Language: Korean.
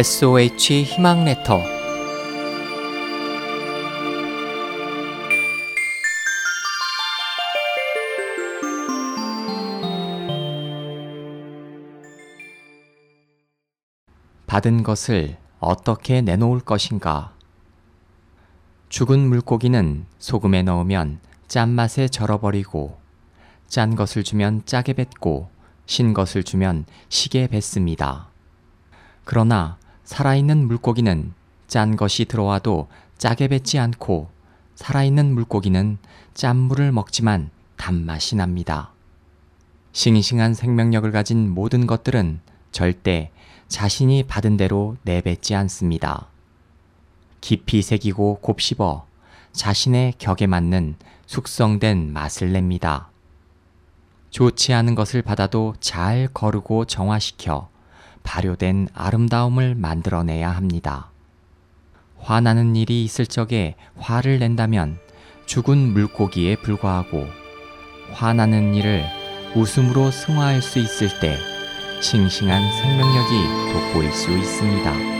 SOH 희망 레터 받은 것을 어떻게 내놓을 것인가? 죽은 물고기는 소금에 넣으면 짠맛에 절어버리고 짠 것을 주면 짜게 뱉고 신 것을 주면 시게 뱉습니다. 그러나 살아있는 물고기는 짠 것이 들어와도 짜게 뱉지 않고 살아있는 물고기는 짠물을 먹지만 단맛이 납니다. 싱싱한 생명력을 가진 모든 것들은 절대 자신이 받은 대로 내뱉지 않습니다. 깊이 새기고 곱씹어 자신의 격에 맞는 숙성된 맛을 냅니다. 좋지 않은 것을 받아도 잘 거르고 정화시켜 발효된 아름다움을 만들어내야 합니다. 화나는 일이 있을 적에 화를 낸다면 죽은 물고기에 불과하고 화나는 일을 웃음으로 승화할 수 있을 때 싱싱한 생명력이 돋보일 수 있습니다.